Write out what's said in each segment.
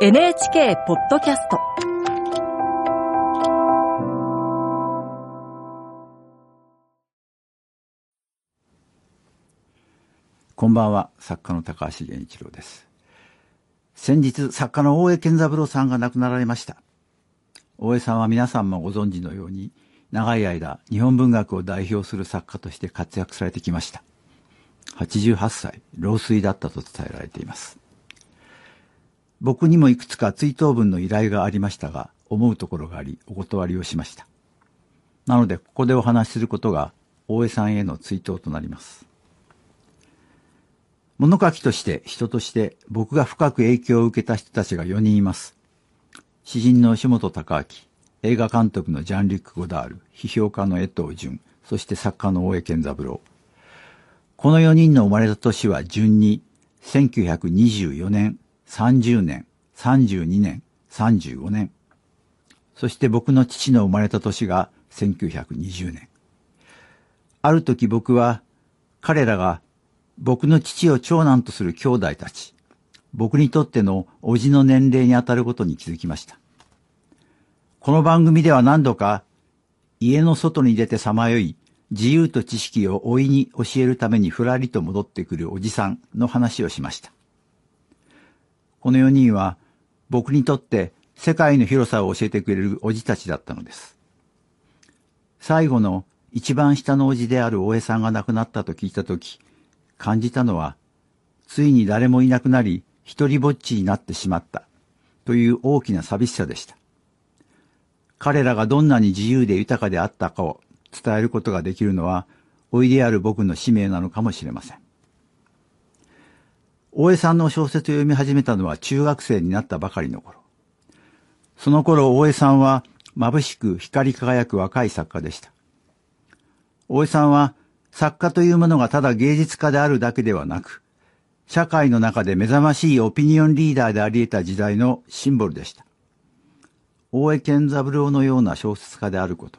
NHK ポッドキャストこんばんは、作家の高橋源一郎です。先日、作家の大江健三郎さんが亡くなられました。大江さんは皆さんもご存知のように、長い間、日本文学を代表する作家として活躍されてきました。88歳、老衰だったと伝えられています。僕にもいくつか追悼文の依頼がありましたが、思うところがあり、お断りをしました。なので、ここでお話しすることが、大江さんへの追悼となります。物書きとして、人として、僕が深く影響を受けた人たちが4人います。詩人の吉本隆明、映画監督のジャン・リュック・ゴダール、批評家の江藤淳、そして作家の大江健三郎。この4人の生まれた年は順に、1924年、30年、32年、35年。そして僕の父の生まれた年が1920年。ある時僕は、彼らが僕の父を長男とする兄弟たち、僕にとっての叔父の年齢にあたることに気づきました。この番組では何度か、家の外に出てさまよい、自由と知識を老いに教えるためにふらりと戻ってくるおじさんの話をしました。この4人は、僕にとって世界の広さを教えてくれるおじたちだったのです。最後の一番下のおじである大江さんが亡くなったと聞いたとき、感じたのは、ついに誰もいなくなり、一人ぼっちになってしまった、という大きな寂しさでした。彼らがどんなに自由で豊かであったかを伝えることができるのは、おいである僕の使命なのかもしれません。大江さんの小説を読み始めたのは中学生になったばかりの頃。その頃大江さんは眩しく光り輝く若い作家でした。大江さんは作家というものがただ芸術家であるだけではなく、社会の中で目覚ましいオピニオンリーダーであり得た時代のシンボルでした。大江健三郎のような小説家であること。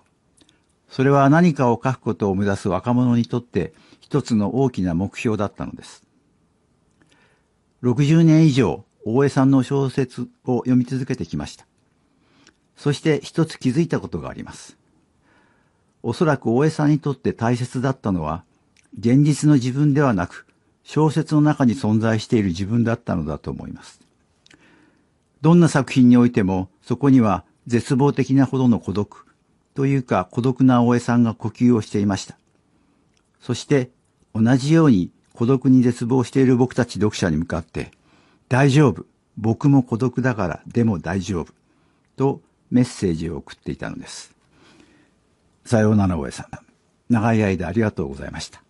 それは何かを書くことを目指す若者にとって一つの大きな目標だったのです。60年以上、大江さんの小説を読み続けてきました。そして一つ気づいたことがあります。おそらく大江さんにとって大切だったのは、現実の自分ではなく、小説の中に存在している自分だったのだと思います。どんな作品においても、そこには絶望的なほどの孤独、というか孤独な大江さんが呼吸をしていました。そして、同じように孤独に絶望している僕たち読者に向かって、大丈夫、僕も孤独だから、でも大丈夫、とメッセージを送っていたのです。さようなら大江さん。長い間ありがとうございました。